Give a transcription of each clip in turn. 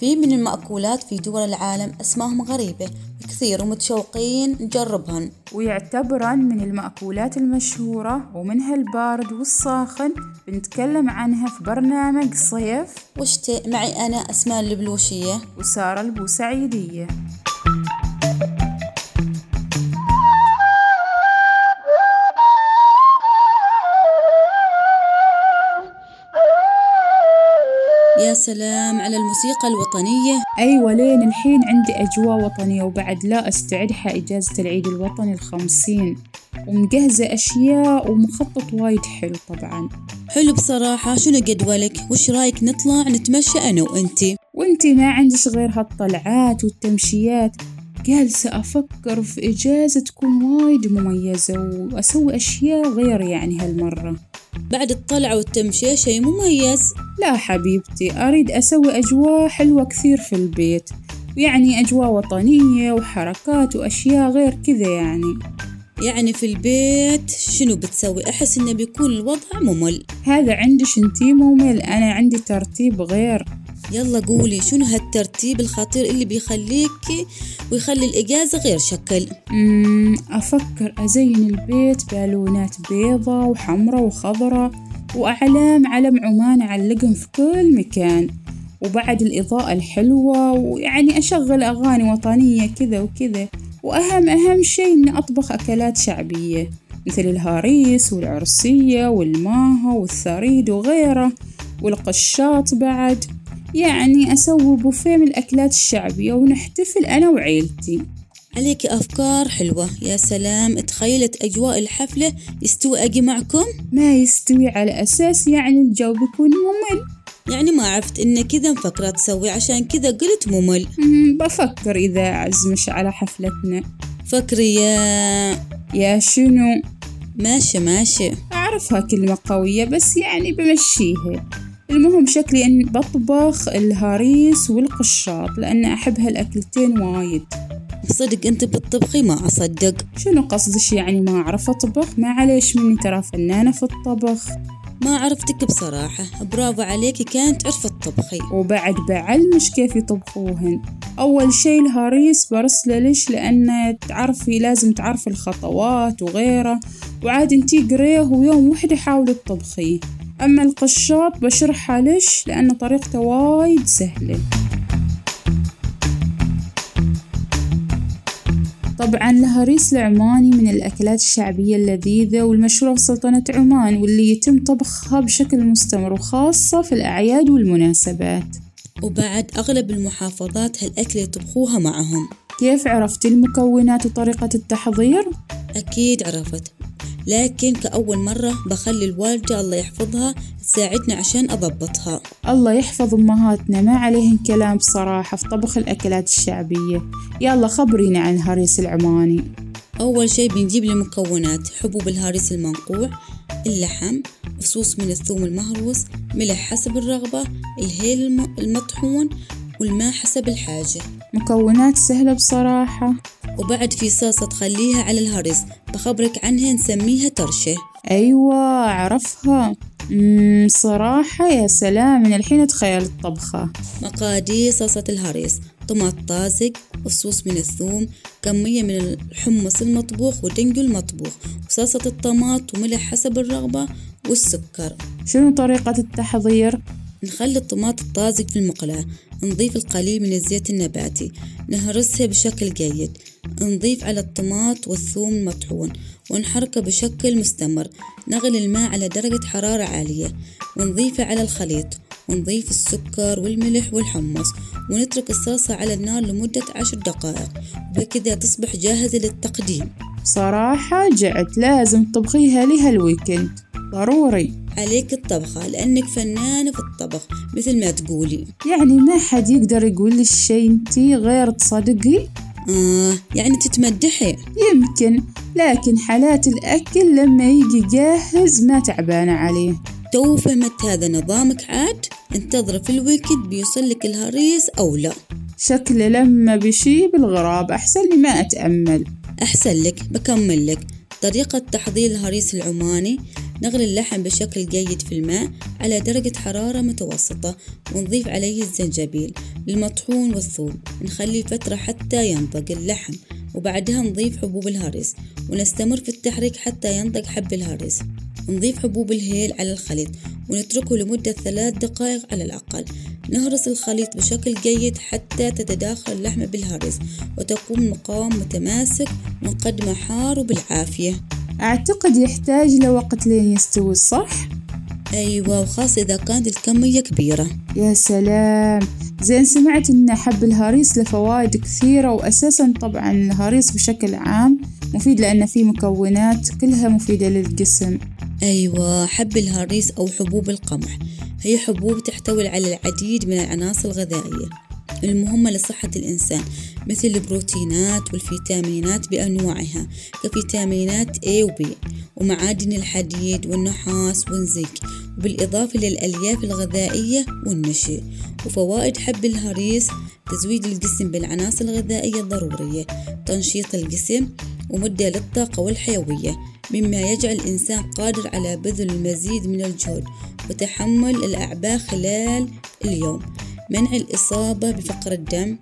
في من المأكولات في دول العالم أسماهم غريبة كثير ومتشوقين نجربهن. ويعتبرن من المأكولات المشهورة ومنها البارد والساخن. بنتكلم عنها في برنامج صيف. وشتاء معي أنا أسماء البلوشية وسارة البوسعيدية. سلام على الموسيقى الوطنية. أيوة لين الحين عندي أجواء وطنية وبعد لا أستعدها إجازة العيد الوطني الخمسين. ومجهزة أشياء ومخطط وايد حلو طبعا. حلو بصراحة. شنو جدولك؟ وش رأيك نطلع نتمشى أنا وأنتي وانتي ما عندش غير هالطلعات والتمشيات. جالسة أفكر في إجازة تكون وايد مميزة وأسوي أشياء غير يعني هالمرة. بعد الطلعة والتمشية شي مميز. لا حبيبتي أريد أسوي أجواء حلوة كثير في البيت. يعني أجواء وطنية وحركات وأشياء غير كذا يعني. يعني في البيت شنو بتسوي؟ أحس إنه بيكون الوضع ممل. هذا عندش انتي ممل أنا عندي ترتيب غير يلا قولي شنو هالترتيب الخطير اللي بيخليكي ويخلي الإجازة غير شكل؟ أفكر أزين البيت بالونات بيضة وحمرة وخضرة وأعلام علم عمان أعلقهم في كل مكان وبعد الإضاءة الحلوة ويعني أشغل أغاني وطنية كذا وكذا وأهم أهم شي إني أطبخ أكلات شعبية مثل الهريس والعرسية والماها والثريد وغيره والقشاط بعد. يعني أسوي بوفيه من الأكلات الشعبية ونحتفل أنا وعيلتي. عليك أفكار حلوة. يا سلام تخيلت أجواء الحفلة يستوي أجي معكم؟ ما يستوي على أساس يعني الجو بيكون ممل. يعني ما عرفت إن كذا مفكرة تسوي عشان كذا قلت ممل. بفكر إذا أعزمش على حفلتنا. فكري يا يا شنو؟ ماشي ماشي. أعرفها كلمة قوية بس يعني بمشيها. المهم شكلي أني بطبخ الهريس والقشاط لأن أحب هالأكلتين وايد. بصدق أنت بالطبخي ما أصدق. شنو قصدش يعني ما أعرف أطبخ؟ ما عليش مني ترى فنانة في الطبخ. ما عرفتك بصراحة. برافو عليكي كانت تعرف الطبخي وبعد بعلمش كيف يطبخوهن. أول شي الهريس برسله ليش؟ لأن تعرفي لازم تعرفي الخطوات وغيره. وعاد انتي قريه ويوم وحدة حاولي تطبخيه. أما القشاط بشرحها ليش؟ لأن طريقته وايد سهلة. طبعا الهريس العماني من الأكلات الشعبية اللذيذة والمشهورة في سلطنة عمان واللي يتم طبخها بشكل مستمر وخاصة في الأعياد والمناسبات. وبعد أغلب المحافظات هالأكل يطبخوها معهم. كيف عرفتي المكونات وطريقة التحضير؟ أكيد عرفت. لكن كأول مرة بخلي الوالدة الله يحفظها تساعدنا عشان أضبطها. الله يحفظ أمهاتنا ما عليهن كلام بصراحة في طبخ الأكلات الشعبية. يلا خبرينا عن الهريس العماني. أول شي بنجيب المكونات حبوب الهريس المنقوع اللحم فصوص من الثوم المهروس ملح حسب الرغبة الهيل الم- المطحون والماء حسب الحاجة. مكونات سهلة بصراحة. وبعد في صلصة تخليها على الهريس بخبرك عنها نسميها ترشة. أيوة أعرفها. مم صراحة يا سلام من الحين أتخيل الطبخة. مقادير صلصة الهريس طماط طازج وصوص من الثوم كمية من الحمص المطبوخ ودنجو المطبوخ وصلصة الطماط وملح حسب الرغبة والسكر. شنو طريقة التحضير؟ نخلي الطماط الطازج في المقلاة نضيف القليل من الزيت النباتي نهرسها بشكل جيد نضيف على الطماط والثوم المطحون ونحركه بشكل مستمر نغلي الماء على درجة حرارة عالية ونضيفه على الخليط ونضيف السكر والملح والحمص ونترك الصلصة على النار لمدة عشر دقائق وبكذا تصبح جاهزة للتقديم. بصراحة جعت لازم تطبخيها لي هالويكند ضروري. عليك الطبخة لأنك فنانة في الطبخ مثل ما تقولي. يعني ما حد يقدر يقول لي الشي انتي غير تصدقي؟ آه يعني تتمدحي. يمكن لكن حالات الأكل لما يجي جاهز ما تعبانة عليه. تو فهمت هذا نظامك عاد؟ انتظر في ال weekend بيوصل لك الهريس أو لا. شكله لما بيشيب الغراب أحسن لي ما أتأمل. أحسن لك بكمل لك. طريقة تحضير الهريس العماني نغلي اللحم بشكل جيد في الماء على درجة حرارة متوسطة ونضيف عليه الزنجبيل المطحون والثوم. نخلي فترة حتى ينضج اللحم وبعدها نضيف حبوب الهرس ونستمر في التحريك حتى ينضج حب الهرس نضيف حبوب الهيل على الخليط ونتركه لمدة ثلاث دقائق على الأقل. نهرس الخليط بشكل جيد حتى تتداخل اللحمة بالهرس وتكون مقام متماسك ونقدمه حار وبالعافية. أعتقد يحتاج لوقت لين يستوي صح؟ أيوة وخاصة إذا كانت الكمية كبيرة. يا سلام. زين سمعت إن حب الهريس له فوائد كثيرة وأساسا طبعا الهريس بشكل عام مفيد لأن فيه مكونات كلها مفيدة للجسم. أيوة حب الهريس أو حبوب القمح. هي حبوب تحتوي على العديد من العناصر الغذائية. المهمة لصحة الإنسان مثل البروتينات والفيتامينات بأنواعها كفيتامينات A و B ومعادن الحديد والنحاس والزنك وبالإضافة للألياف الغذائية والنشا وفوائد حب الهريس تزويد الجسم بالعناصر الغذائية الضرورية تنشيط الجسم ومدة للطاقة والحيوية مما يجعل الإنسان قادر على بذل المزيد من الجهد وتحمل الأعباء خلال اليوم. منع الإصابة بفقر الدم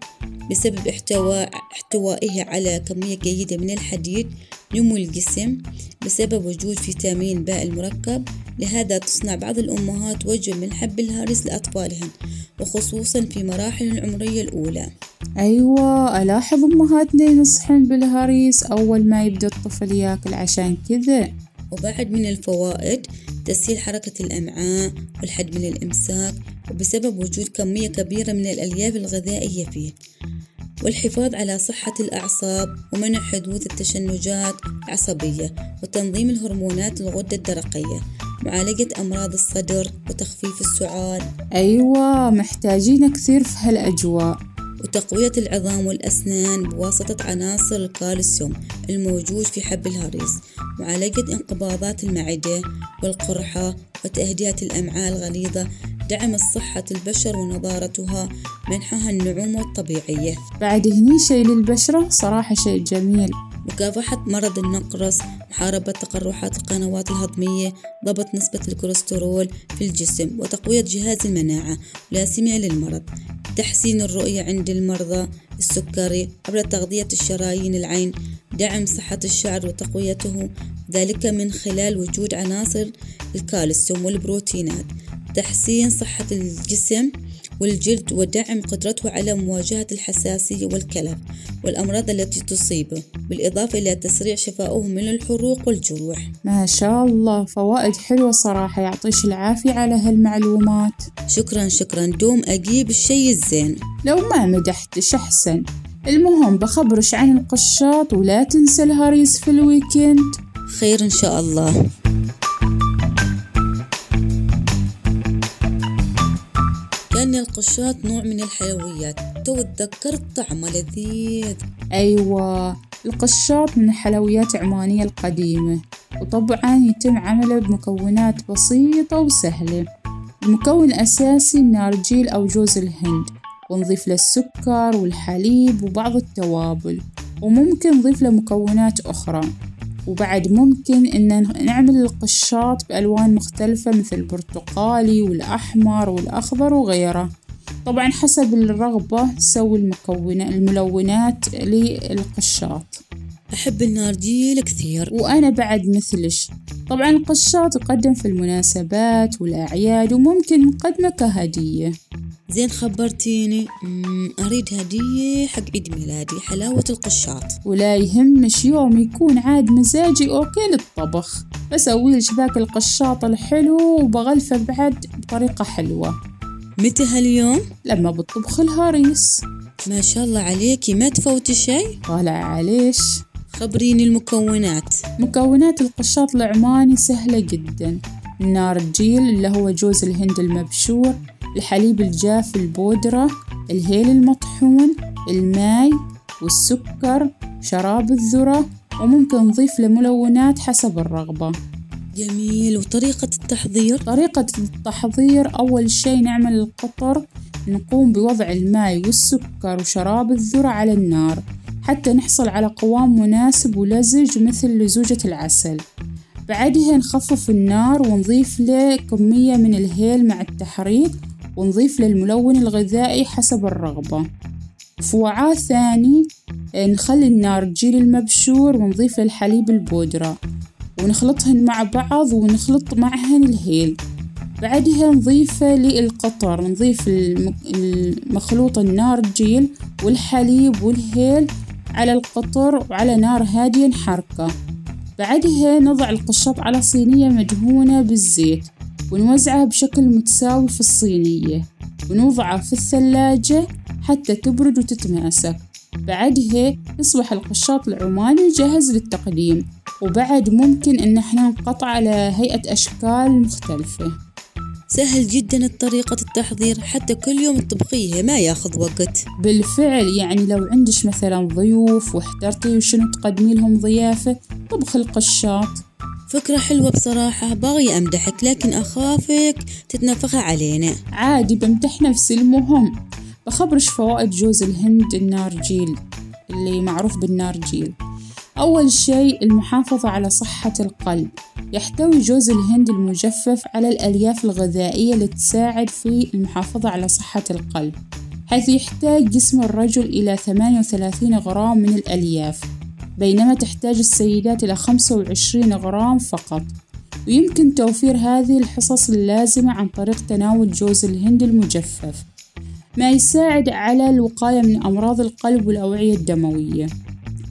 بسبب احتواء احتوائه على كمية جيدة من الحديد نمو الجسم بسبب وجود فيتامين باء المركب. لهذا تصنع بعض الأمهات من حب الهارس لأطفالهن وخصوصا في مراحل العمرية الأولى. أيوة ألاحظ أمهاتنا ينصحن بالهريس أول ما يبدأ الطفل يأكل عشان كذا. وبعد من الفوائد تسهيل حركة الأمعاء والحد من الإمساك وبسبب وجود كمية كبيرة من الألياف الغذائية فيه والحفاظ على صحة الأعصاب ومنع حدوث التشنجات العصبية وتنظيم الهرمونات الغدة الدرقية معالجة أمراض الصدر وتخفيف السعال. أيوة محتاجين كثير في هالأجواء. وتقوية العظام والأسنان بواسطة عناصر الكالسيوم الموجود في حب الهريس معالجة انقباضات المعدة والقرحة وتهدئة الأمعاء الغليظة دعم صحة البشر ونضارتها منحها النعومة الطبيعية. بعد هني شي للبشرة صراحة شيء جميل. مكافحة مرض النقرس محاربة تقرحات القنوات الهضمية ضبط نسبة الكوليسترول في الجسم وتقوية جهاز المناعة لا سمع للمرض. تحسين الرؤية عند المرضى السكري عبر تغذية الشرايين العين دعم صحة الشعر وتقويته ذلك من خلال وجود عناصر الكالسيوم والبروتينات. تحسين صحة الجسم والجلد ودعم قدرته على مواجهة الحساسية والكلف والأمراض التي تصيبه بالإضافة إلى تسريع شفائه من الحروق والجروح. ما شاء الله فوائد حلوة صراحة يعطيش العافية على هالمعلومات. شكرا شكرا. دوم أجيب الشي الزين. لو ما مدحتش أحسن. المهم بخبرش عن القشاط ولا تنسى الهريس في الويكند. خير إن شاء الله. القشاط نوع من الحلويات تو تذكرت طعمه لذيذ. أيوة القشاط من الحلويات العمانية القديمة وطبعا يتم عمله بمكونات بسيطة وسهلة. المكون الأساسي النارجيل أو جوز الهند ونضيف له السكر والحليب وبعض التوابل وممكن نضيف له مكونات أخرى. وبعد ممكن إن نعمل القشاط بألوان مختلفة مثل البرتقالي والأحمر والأخضر وغيره. طبعا حسب الرغبة نسوي المكونات الملونات للقشاط. أحب النارجيل كثير وأنا بعد مثلش. طبعا القشاط يقدم في المناسبات والأعياد وممكن نقدمه كهدية. زين خبرتيني. أريد هدية حق عيد ميلادي حلاوة القشاط. ولا يهمش يوم يكون عاد مزاجي أوكي للطبخ. بسويلش ذاك القشاط الحلو وبغلفه بعد بطريقة حلوة. متى هاليوم؟ لما بتطبخ الهريس ما شاء الله عليكي ما تفوتي شي؟ طالع عليش. خبريني المكونات. مكونات القشاط العماني سهلة جدا. النارجيل اللي هو جوز الهند المبشور الحليب الجاف البودرة الهيل المطحون الماي والسكر شراب الذرة وممكن نضيف له ملونات حسب الرغبة. جميل. وطريقة التحضير؟ طريقة التحضير أول شي نعمل القطر نقوم بوضع الماء والسكر وشراب الذرة على النار حتى نحصل على قوام مناسب ولزج مثل لزوجة العسل. بعدها نخفف النار ونضيف له كمية من الهيل مع التحريك ونضيف له الملون الغذائي حسب الرغبة. في وعاء ثاني نخلي النار تجيل المبشور ونضيف الحليب البودرة. ونخلطهن مع بعض ونخلط معهن الهيل. بعدها نضيفه للقطر نضيف المخلوط النار تجيل والحليب والهيل على القطر وعلى نار هادية نحركه. بعدها نضع القشاط على صينية مدهونة بالزيت ونوزعها بشكل متساوي في الصينية ونوضعها في الثلاجة حتى تبرد وتتماسك. بعدها يصبح القشاط العماني جاهز للتقديم. وبعد ممكن إن إحنا نقطع على هيئة أشكال مختلفة. سهل جدا طريقة التحضير حتى كل يوم تطبخيه ما ياخذ وقت. بالفعل يعني لو عندش مثلا ضيوف واحترتي وشنو تقدمي لهم ضيافة طبخ القشاط. فكرة حلوة بصراحة باغي أمدحك لكن أخافك تتنفخ علينا. عادي بمدح نفسي المهم. بخبرش فوائد جوز الهند النارجيل اللي معروف بالنارجيل أول شيء المحافظة على صحة القلب. يحتوي جوز الهند المجفف على الألياف الغذائية اللي تساعد في المحافظة على صحة القلب حيث يحتاج جسم الرجل إلى 38 غرام من الألياف بينما تحتاج السيدات إلى 25 غرام فقط. ويمكن توفير هذه الحصص اللازمة عن طريق تناول جوز الهند المجفف ما يساعد على الوقاية من أمراض القلب والأوعية الدموية.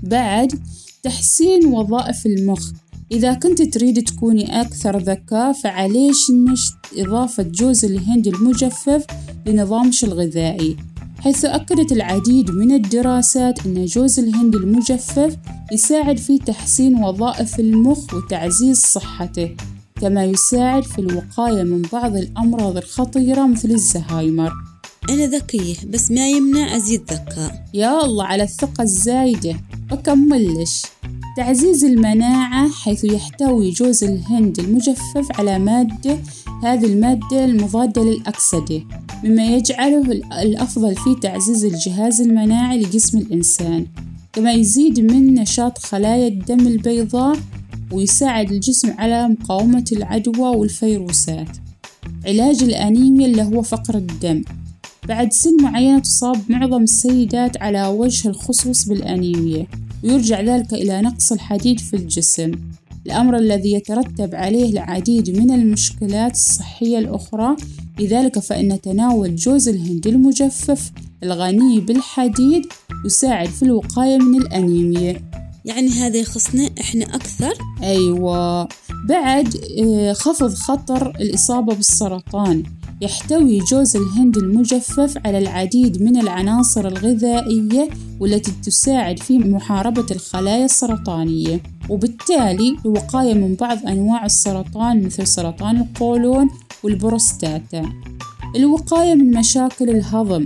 بعد تحسين وظائف المخ. إذا كنت تريد تكوني أكثر ذكاء فعليش نشت إضافة جوز الهند المجفف لنظامش الغذائي حيث أكدت العديد من الدراسات أن جوز الهند المجفف يساعد في تحسين وظائف المخ وتعزيز صحته كما يساعد في الوقاية من بعض الأمراض الخطيرة مثل الزهايمر. أنا ذكية بس ما يمنع أزيد ذكاء. يا الله على الثقة الزايدة. بكملش تعزيز المناعة حيث يحتوي جوز الهند المجفف على مادة هذه المادة المضادة للأكسدة مما يجعله الأفضل في تعزيز الجهاز المناعي لجسم الإنسان كما يزيد من نشاط خلايا الدم البيضاء ويساعد الجسم على مقاومة العدوى والفيروسات. علاج الأنيميا اللي هو فقر الدم. بعد سن معينة تصاب معظم السيدات على وجه الخصوص بالأنيميا. ويرجع ذلك إلى نقص الحديد في الجسم. الأمر الذي يترتب عليه العديد من المشكلات الصحية الأخرى لذلك فإن تناول جوز الهند المجفف الغني بالحديد يساعد في الوقاية من الأنيميا. يعني هذا يخصنا إحنا أكثر؟ أيوة. بعد آه، خفض خطر الإصابة بالسرطان. يحتوي جوز الهند المجفف على العديد من العناصر الغذائية والتي تساعد في محاربة الخلايا السرطانية. وبالتالي الوقاية من بعض أنواع السرطان مثل سرطان القولون والبروستاتا. الوقاية من مشاكل الهضم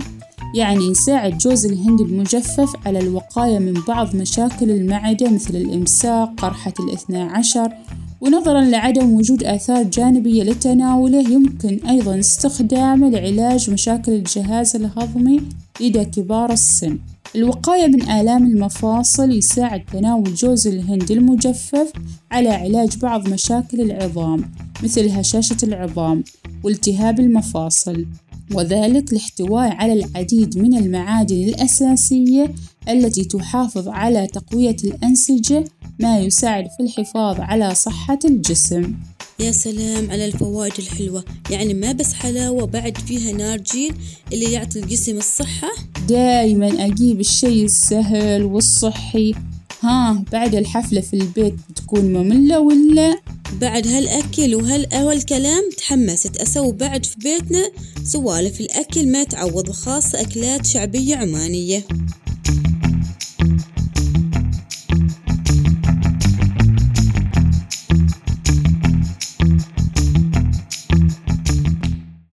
يعني يساعد جوز الهند المجفف على الوقاية من بعض مشاكل المعدة مثل الإمساك، قرحة الاثنى عشر، ونظرا لعدم وجود آثار جانبية لتناوله يمكن أيضا استخدامه لعلاج مشاكل الجهاز الهضمي لدى كبار السن. الوقاية من آلام المفاصل يساعد تناول جوز الهند المجفف على علاج بعض مشاكل العظام مثل هشاشة العظام والتهاب المفاصل وذلك لاحتواء على العديد من المعادن الأساسية التي تحافظ على تقوية الأنسجة ما يساعد في الحفاظ على صحة الجسم. يا سلام على الفوائد الحلوة. يعني ما بس حلاوة بعد فيها نارجيل اللي يعطي الجسم الصحة؟ دايما أجيب الشي السهل والصحي. ها بعد الحفلة في البيت بتكون مملة ولا؟ بعد هالأكل وهالكلام تحمست. أسوي بعد في بيتنا سوالف الأكل ما تعوض وخاصة أكلات شعبية عمانية.